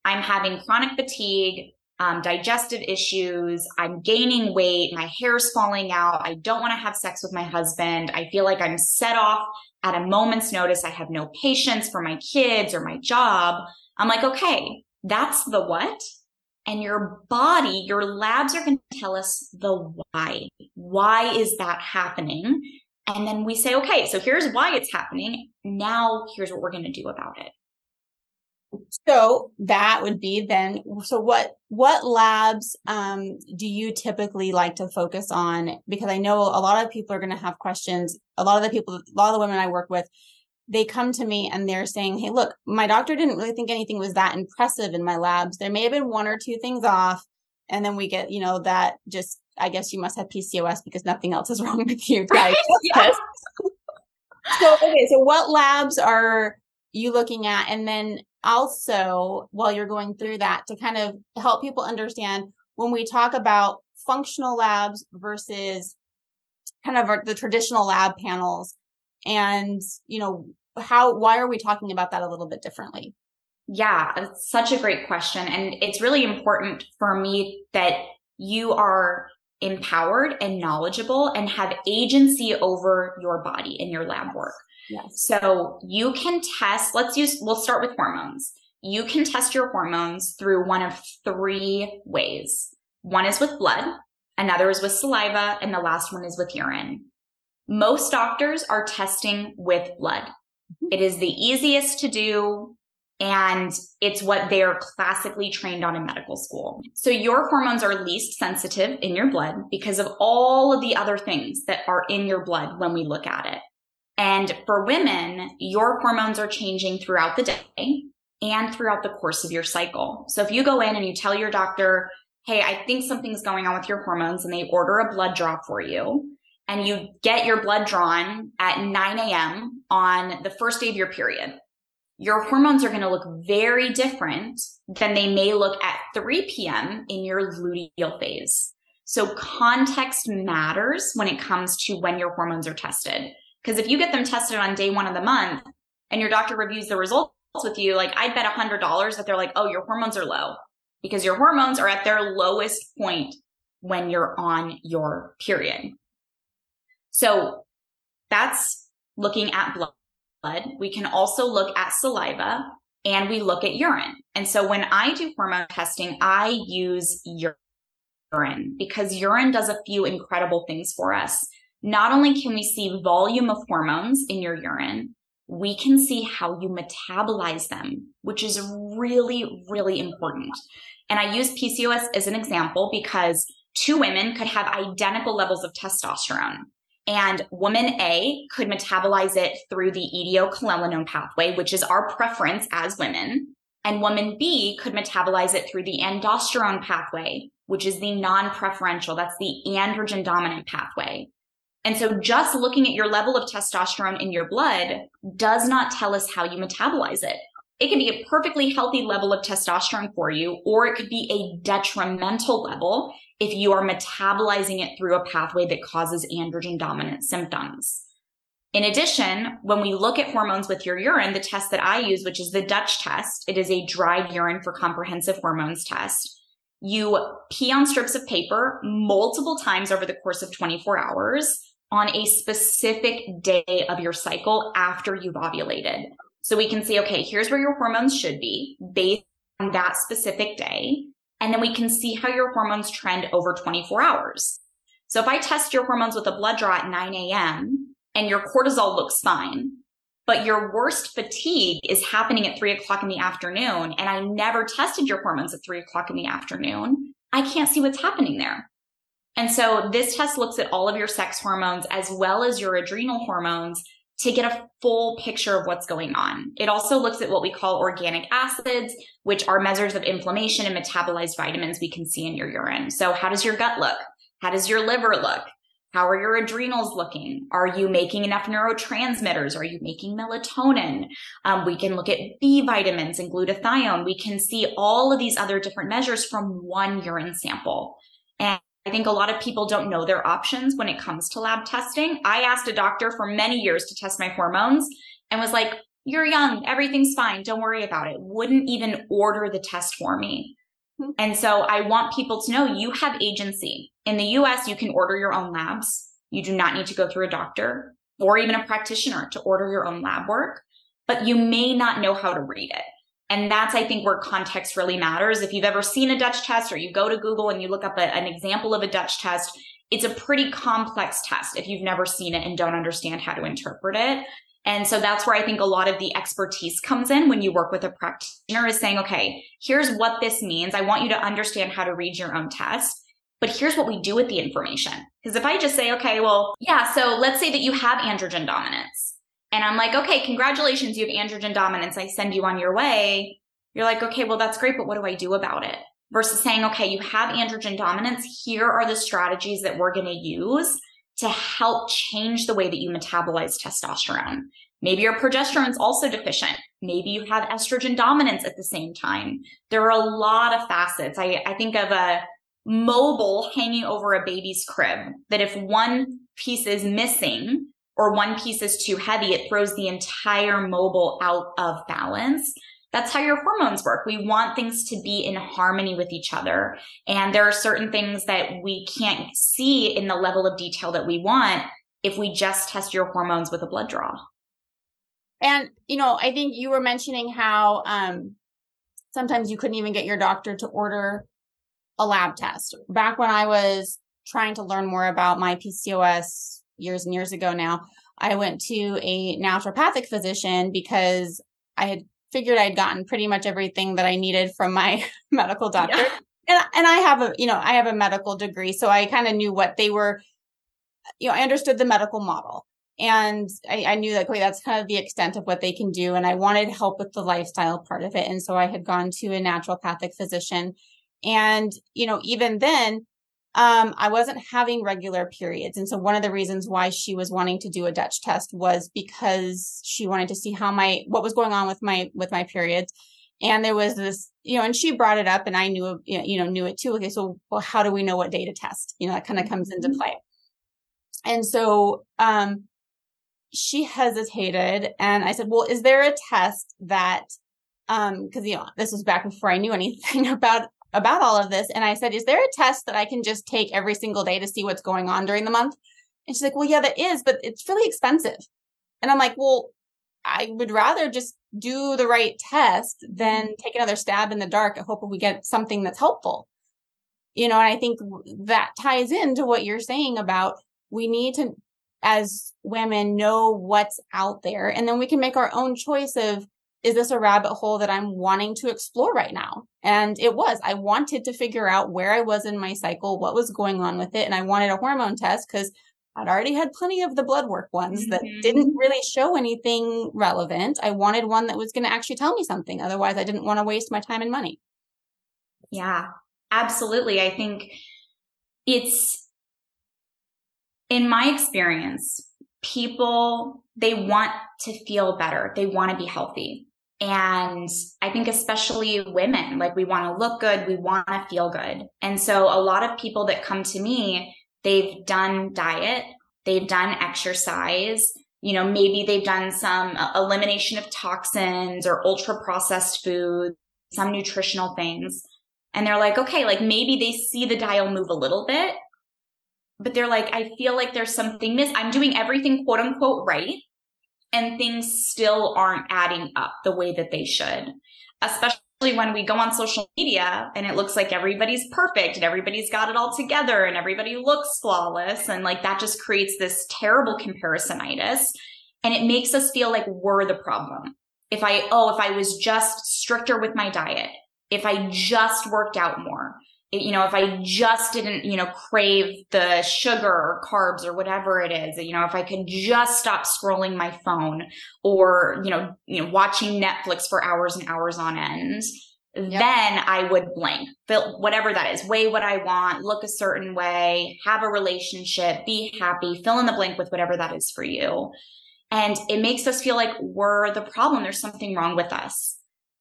I'm having chronic fatigue um, digestive issues. I'm gaining weight. My hair's falling out. I don't want to have sex with my husband. I feel like I'm set off at a moment's notice. I have no patience for my kids or my job. I'm like, okay, that's the what. And your body, your labs are going to tell us the why. Why is that happening? And then we say, okay, so here's why it's happening. Now here's what we're going to do about it. So that would be then. So what what labs um, do you typically like to focus on? Because I know a lot of people are going to have questions. A lot of the people, a lot of the women I work with, they come to me and they're saying, "Hey, look, my doctor didn't really think anything was that impressive in my labs. There may have been one or two things off." And then we get, you know, that just, I guess you must have PCOS because nothing else is (laughs) wrong with you guys. (laughs) yes. so, okay. So what labs are you looking at? And then also while you're going through that to kind of help people understand when we talk about functional labs versus kind of our, the traditional lab panels and you know how why are we talking about that a little bit differently yeah it's such a great question and it's really important for me that you are empowered and knowledgeable and have agency over your body and your lab work Yes. So you can test, let's use, we'll start with hormones. You can test your hormones through one of three ways. One is with blood, another is with saliva, and the last one is with urine. Most doctors are testing with blood. Mm-hmm. It is the easiest to do and it's what they're classically trained on in medical school. So your hormones are least sensitive in your blood because of all of the other things that are in your blood when we look at it. And for women, your hormones are changing throughout the day and throughout the course of your cycle. So if you go in and you tell your doctor, hey, I think something's going on with your hormones, and they order a blood draw for you, and you get your blood drawn at 9 a.m. on the first day of your period, your hormones are going to look very different than they may look at 3 p.m. in your luteal phase. So context matters when it comes to when your hormones are tested. Because if you get them tested on day one of the month and your doctor reviews the results with you, like I'd bet a hundred dollars that they're like, oh, your hormones are low because your hormones are at their lowest point when you're on your period. So that's looking at blood. We can also look at saliva and we look at urine. And so when I do hormone testing, I use urine because urine does a few incredible things for us. Not only can we see volume of hormones in your urine, we can see how you metabolize them, which is really, really important. And I use PCOS as an example because two women could have identical levels of testosterone. And woman A could metabolize it through the etiocholanolone pathway, which is our preference as women. And woman B could metabolize it through the androsterone pathway, which is the non-preferential. That's the androgen dominant pathway. And so just looking at your level of testosterone in your blood does not tell us how you metabolize it. It can be a perfectly healthy level of testosterone for you, or it could be a detrimental level if you are metabolizing it through a pathway that causes androgen dominant symptoms. In addition, when we look at hormones with your urine, the test that I use, which is the Dutch test, it is a dried urine for comprehensive hormones test. You pee on strips of paper multiple times over the course of 24 hours on a specific day of your cycle after you've ovulated. So we can see, okay, here's where your hormones should be based on that specific day. And then we can see how your hormones trend over 24 hours. So if I test your hormones with a blood draw at 9 a.m. and your cortisol looks fine, but your worst fatigue is happening at three o'clock in the afternoon, and I never tested your hormones at three o'clock in the afternoon, I can't see what's happening there. And so this test looks at all of your sex hormones as well as your adrenal hormones to get a full picture of what's going on. It also looks at what we call organic acids, which are measures of inflammation and metabolized vitamins we can see in your urine. So how does your gut look? How does your liver look? How are your adrenals looking? Are you making enough neurotransmitters? Are you making melatonin? Um, we can look at B vitamins and glutathione. We can see all of these other different measures from one urine sample. And I think a lot of people don't know their options when it comes to lab testing. I asked a doctor for many years to test my hormones and was like, you're young, everything's fine, don't worry about it. Wouldn't even order the test for me. Hmm. And so I want people to know you have agency. In the US, you can order your own labs. You do not need to go through a doctor or even a practitioner to order your own lab work, but you may not know how to read it. And that's, I think, where context really matters. If you've ever seen a Dutch test or you go to Google and you look up a, an example of a Dutch test, it's a pretty complex test if you've never seen it and don't understand how to interpret it. And so that's where I think a lot of the expertise comes in when you work with a practitioner is saying, okay, here's what this means. I want you to understand how to read your own test. But here's what we do with the information. Because if I just say, okay, well, yeah, so let's say that you have androgen dominance. And I'm like, okay, congratulations, you have androgen dominance. I send you on your way. You're like, okay, well, that's great, but what do I do about it? Versus saying, okay, you have androgen dominance. Here are the strategies that we're going to use to help change the way that you metabolize testosterone. Maybe your progesterone is also deficient. Maybe you have estrogen dominance at the same time. There are a lot of facets. I, I think of a mobile hanging over a baby's crib that if one piece is missing, or one piece is too heavy, it throws the entire mobile out of balance. That's how your hormones work. We want things to be in harmony with each other. And there are certain things that we can't see in the level of detail that we want if we just test your hormones with a blood draw. And, you know, I think you were mentioning how um, sometimes you couldn't even get your doctor to order a lab test. Back when I was trying to learn more about my PCOS years and years ago now, I went to a naturopathic physician because I had figured I'd gotten pretty much everything that I needed from my (laughs) medical doctor. Yeah. And, and I have a, you know, I have a medical degree. So I kind of knew what they were, you know, I understood the medical model and I, I knew that okay, that's kind of the extent of what they can do. And I wanted help with the lifestyle part of it. And so I had gone to a naturopathic physician And, you know, even then, um, I wasn't having regular periods. And so one of the reasons why she was wanting to do a Dutch test was because she wanted to see how my, what was going on with my, with my periods. And there was this, you know, and she brought it up and I knew, you know, knew it too. Okay. So, well, how do we know what day to test? You know, that kind of comes into mm-hmm. play. And so, um, she hesitated and I said, well, is there a test that, um, cause you know, this was back before I knew anything (laughs) about, about all of this. And I said, is there a test that I can just take every single day to see what's going on during the month? And she's like, well, yeah, that is, but it's really expensive. And I'm like, well, I would rather just do the right test than mm-hmm. take another stab in the dark and hope we get something that's helpful. You know, and I think that ties into what you're saying about we need to as women know what's out there and then we can make our own choice of is this a rabbit hole that I'm wanting to explore right now? And it was. I wanted to figure out where I was in my cycle, what was going on with it, and I wanted a hormone test because I'd already had plenty of the blood work ones mm-hmm. that didn't really show anything relevant. I wanted one that was going to actually tell me something. Otherwise, I didn't want to waste my time and money. Yeah, absolutely. I think it's in my experience, people, they want to feel better. They want to be healthy. And I think especially women, like we want to look good. We want to feel good. And so a lot of people that come to me, they've done diet, they've done exercise, you know, maybe they've done some uh, elimination of toxins or ultra processed food, some nutritional things. And they're like, okay, like maybe they see the dial move a little bit, but they're like, I feel like there's something miss. I'm doing everything quote unquote right. And things still aren't adding up the way that they should, especially when we go on social media and it looks like everybody's perfect and everybody's got it all together and everybody looks flawless. And like that just creates this terrible comparisonitis. And it makes us feel like we're the problem. If I, oh, if I was just stricter with my diet, if I just worked out more, you know, if I just didn't, you know, crave the sugar or carbs or whatever it is, you know, if I could just stop scrolling my phone or, you know, you know, watching Netflix for hours and hours on end, yep. then I would blank, fill whatever that is, weigh what I want, look a certain way, have a relationship, be happy, fill in the blank with whatever that is for you. And it makes us feel like we're the problem. There's something wrong with us.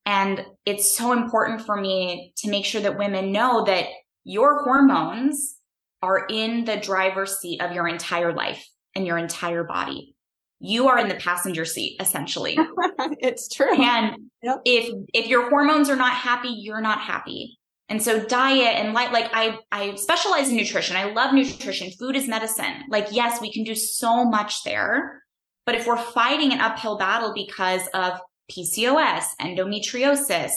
And it's so important for me to make sure that women know that your hormones are in the driver's seat of your entire life and your entire body. You are in the passenger seat, essentially. (laughs) it's true. And yep. if if your hormones are not happy, you're not happy. And so diet and light, like I, I specialize in nutrition. I love nutrition. Food is medicine. Like, yes, we can do so much there. But if we're fighting an uphill battle because of PCOS, endometriosis,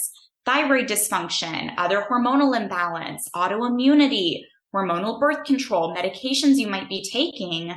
thyroid dysfunction, other hormonal imbalance, autoimmunity, hormonal birth control, medications you might be taking,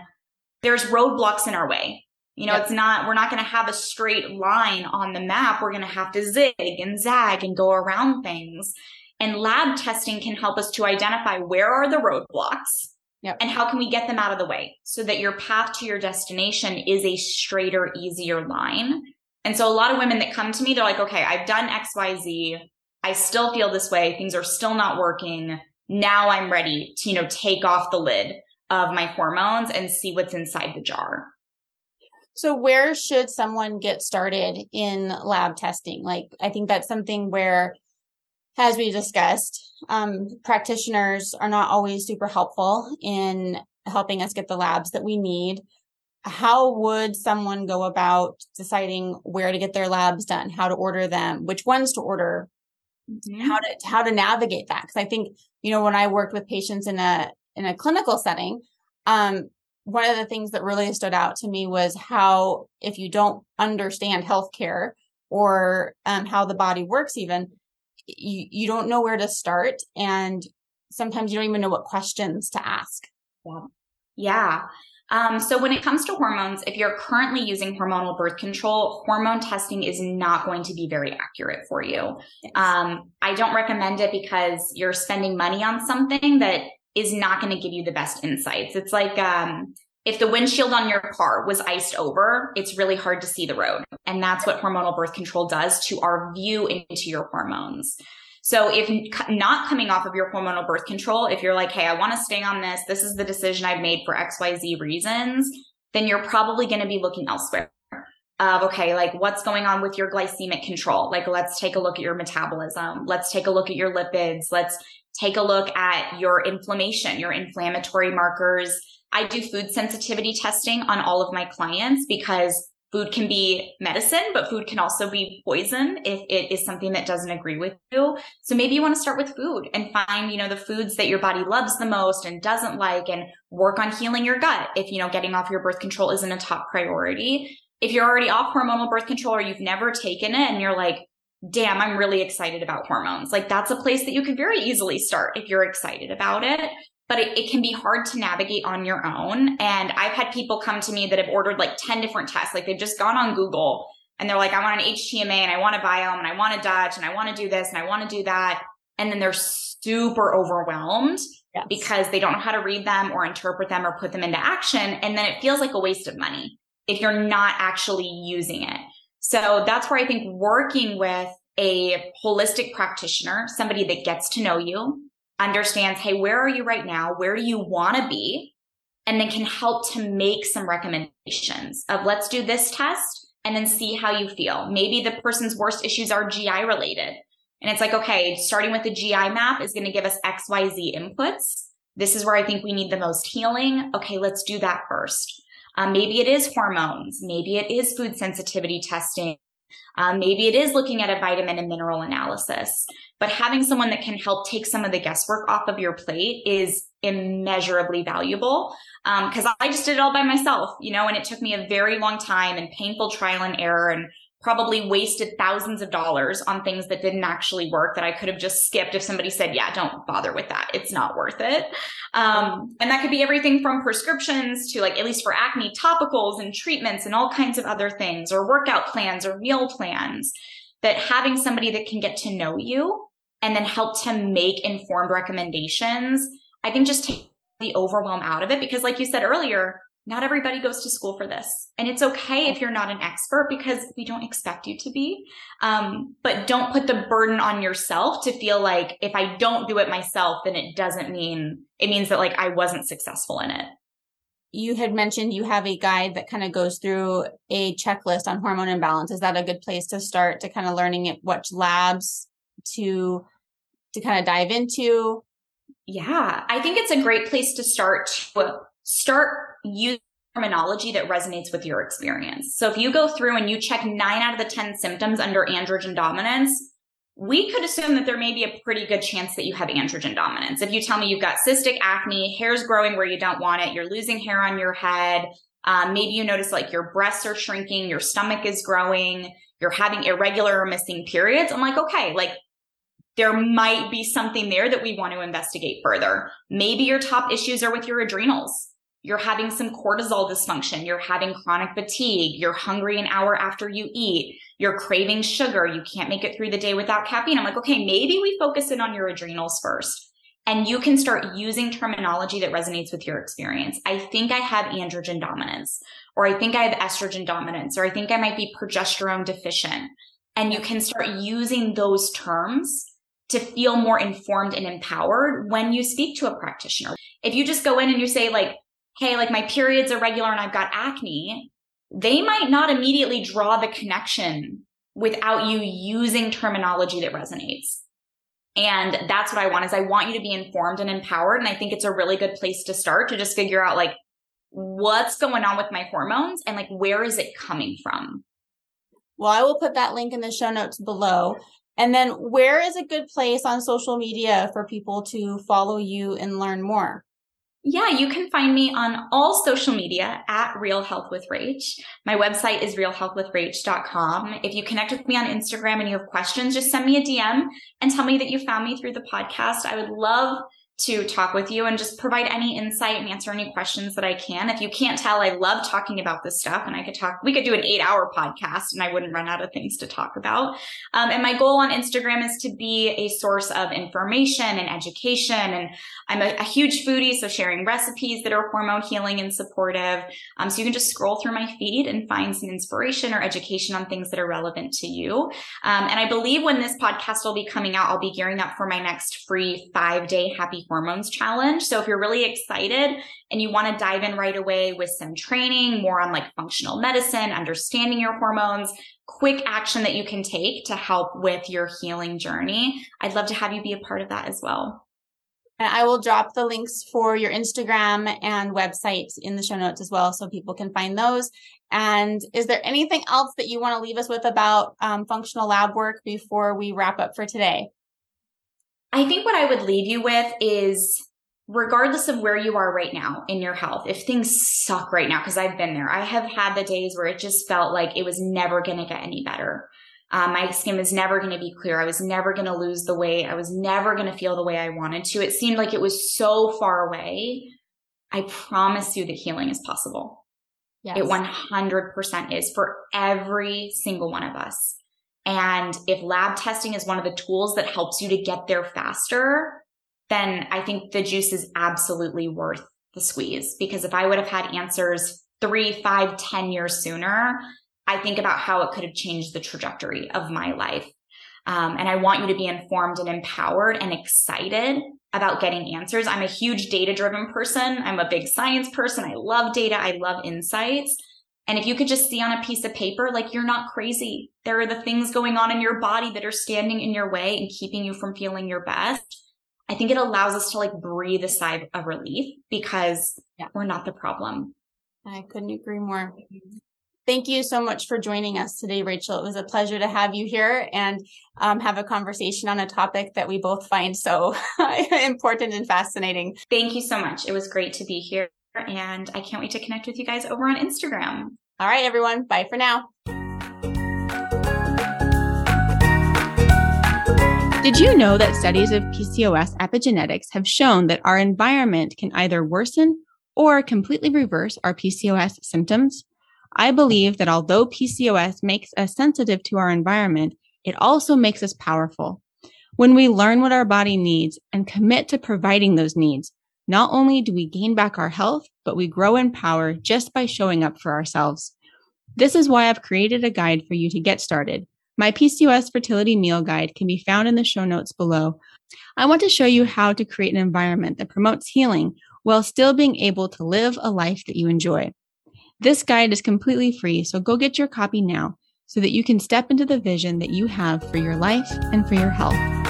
there's roadblocks in our way. You know, yep. it's not, we're not going to have a straight line on the map. We're going to have to zig and zag and go around things. And lab testing can help us to identify where are the roadblocks yep. and how can we get them out of the way so that your path to your destination is a straighter, easier line and so a lot of women that come to me, they're like, okay, I've done XYZ. I still feel this way. Things are still not working. Now I'm ready to, you know, take off the lid of my hormones and see what's inside the jar. So where should someone get started in lab testing? Like, I think that's something where, as we discussed, um, practitioners are not always super helpful in helping us get the labs that we need how would someone go about deciding where to get their labs done, how to order them, which ones to order, mm-hmm. how to how to navigate that? Because I think you know when I worked with patients in a in a clinical setting, um, one of the things that really stood out to me was how if you don't understand healthcare or um, how the body works, even you you don't know where to start, and sometimes you don't even know what questions to ask. Yeah. Yeah. Um, so when it comes to hormones, if you're currently using hormonal birth control, hormone testing is not going to be very accurate for you. Um, I don't recommend it because you're spending money on something that is not going to give you the best insights. It's like, um, if the windshield on your car was iced over, it's really hard to see the road. And that's what hormonal birth control does to our view into your hormones. So if not coming off of your hormonal birth control, if you're like, Hey, I want to stay on this. This is the decision I've made for XYZ reasons, then you're probably going to be looking elsewhere. Of okay like what's going on with your glycemic control? Like let's take a look at your metabolism. Let's take a look at your lipids. Let's take a look at your inflammation your inflammatory markers. I do food sensitivity testing on all of my clients because food can be medicine but food can also be poison if it is something that doesn't agree with you so maybe you want to start with food and find you know the foods that your body loves the most and doesn't like and work on healing your gut if you know getting off your birth control isn't a top priority if you're already off hormonal birth control or you've never taken it and you're like, damn, I'm really excited about hormones. Like that's a place that you could very easily start if you're excited about it. But it, it, can be hard to navigate on your own. And I've had people come to me that have ordered like 10 different tests. Like they've just gone on Google and they're like, I want an HTMA and I want a biome and I want a Dutch and I want to do this and I want to do that. And then they're super overwhelmed yes. because they don't know how to read them or interpret them or put them into action. And then it feels like a waste of money if you're not actually using it. So that's where I think working with a holistic practitioner, somebody that gets to know you, understands, hey, where are you right now? Where do you want to be? And then can help to make some recommendations of let's do this test and then see how you feel. Maybe the person's worst issues are GI related. And it's like, okay, starting with the GI map is going to give us XYZ inputs. This is where I think we need the most healing. Okay, let's do that first. Um, maybe it is hormones. Maybe it is food sensitivity testing. Um, maybe it is looking at a vitamin and mineral analysis. But having someone that can help take some of the guesswork off of your plate is immeasurably valuable. Because um, I just did it all by myself, you know, and it took me a very long time and painful trial and error and probably wasted thousands of dollars on things that didn't actually work that I could have just skipped if somebody said, yeah, don't bother with that. It's not worth it. Um, and that could be everything from prescriptions to like, at least for acne, topicals and treatments and all kinds of other things or workout plans or meal plans that having somebody that can get to know you and then help to make informed recommendations, I think just take the overwhelm out of it. Because like you said earlier, not everybody goes to school for this. And it's okay if you're not an expert because we don't expect you to be. Um, but don't put the burden on yourself to feel like if I don't do it myself, then it doesn't mean, it means that like I wasn't successful in it. You had mentioned you have a guide that kind of goes through a checklist on hormone imbalance. Is that a good place to start to kind of learning it, which labs to, to kind of dive into? Yeah, I think it's a great place to start to start using terminology that resonates with your experience. So if you go through and you check nine out of the 10 symptoms under androgen dominance, we could assume that there may be a pretty good chance that you have androgen dominance. If you tell me you've got cystic acne, hair's growing where you don't want it, you're losing hair on your head, um, maybe you notice like your breasts are shrinking, your stomach is growing, you're having irregular or missing periods. I'm like, okay, like there might be something there that we want to investigate further. Maybe your top issues are with your adrenals you're having some cortisol dysfunction, you're having chronic fatigue, you're hungry an hour after you eat, you're craving sugar, you can't make it through the day without caffeine. I'm like, okay, maybe we focus in on your adrenals first. And you can start using terminology that resonates with your experience. I think I have androgen dominance, or I think I have estrogen dominance, or I think I might be progesterone deficient. And you can start using those terms to feel more informed and empowered when you speak to a practitioner. If you just go in and you say like, hey, like my periods are regular and I've got acne, they might not immediately draw the connection without you using terminology that resonates. And that's what I want is I want you to be informed and empowered. And I think it's a really good place to start to just figure out like what's going on with my hormones and like where is it coming from? Well, I will put that link in the show notes below. And then where is a good place on social media for people to follow you and learn more? Yeah, you can find me on all social media at Real Health with Rach. My website is realhealthwithrach.com. If you connect with me on Instagram and you have questions, just send me a DM and tell me that you found me through the podcast. I would love to talk with you and just provide any insight and answer any questions that I can. If you can't tell, I love talking about this stuff and I could talk, we could do an eight hour podcast and I wouldn't run out of things to talk about. Um, and my goal on Instagram is to be a source of information and education. And I'm a, a huge foodie, so sharing recipes that are hormone healing and supportive. Um, so you can just scroll through my feed and find some inspiration or education on things that are relevant to you. Um, and I believe when this podcast will be coming out, I'll be gearing up for my next free five day happy Hormones Challenge. So if you're really excited and you want to dive in right away with some training, more on like functional medicine, understanding your hormones, quick action that you can take to help with your healing journey, I'd love to have you be a part of that as well. I will drop the links for your Instagram and website in the show notes as well, so people can find those. And is there anything else that you want to leave us with about um, functional lab work before we wrap up for today? I think what I would leave you with is regardless of where you are right now in your health, if things suck right now, because I've been there, I have had the days where it just felt like it was never going to get any better. Um, my skin was never going to be clear. I was never going to lose the weight. I was never going to feel the way I wanted to. It seemed like it was so far away. I promise you that healing is possible. Yes. It 100% is for every single one of us. And if lab testing is one of the tools that helps you to get there faster, then I think the juice is absolutely worth the squeeze. Because if I would have had answers three, five, ten years sooner, I think about how it could have changed the trajectory of my life. Um, and I want you to be informed and empowered and excited about getting answers. I'm a huge data driven person. I'm a big science person. I love data. I love insights. And if you could just see on a piece of paper, like you're not crazy. There are the things going on in your body that are standing in your way and keeping you from feeling your best. I think it allows us to like breathe a sigh of relief because yeah. we're not the problem. I couldn't agree more. Thank you so much for joining us today, Rachel. It was a pleasure to have you here and um, have a conversation on a topic that we both find so (laughs) important and fascinating. Thank you so much. It was great to be here and I can't wait to connect with you guys over on Instagram. All right, everyone. Bye for now. Did you know that studies of PCOS epigenetics have shown that our environment can either worsen or completely reverse our PCOS symptoms? I believe that although PCOS makes us sensitive to our environment, it also makes us powerful. When we learn what our body needs and commit to providing those needs, not only do we gain back our health, but we grow in power just by showing up for ourselves. This is why I've created a guide for you to get started. My PCOS fertility meal guide can be found in the show notes below. I want to show you how to create an environment that promotes healing while still being able to live a life that you enjoy. This guide is completely free, so go get your copy now so that you can step into the vision that you have for your life and for your health.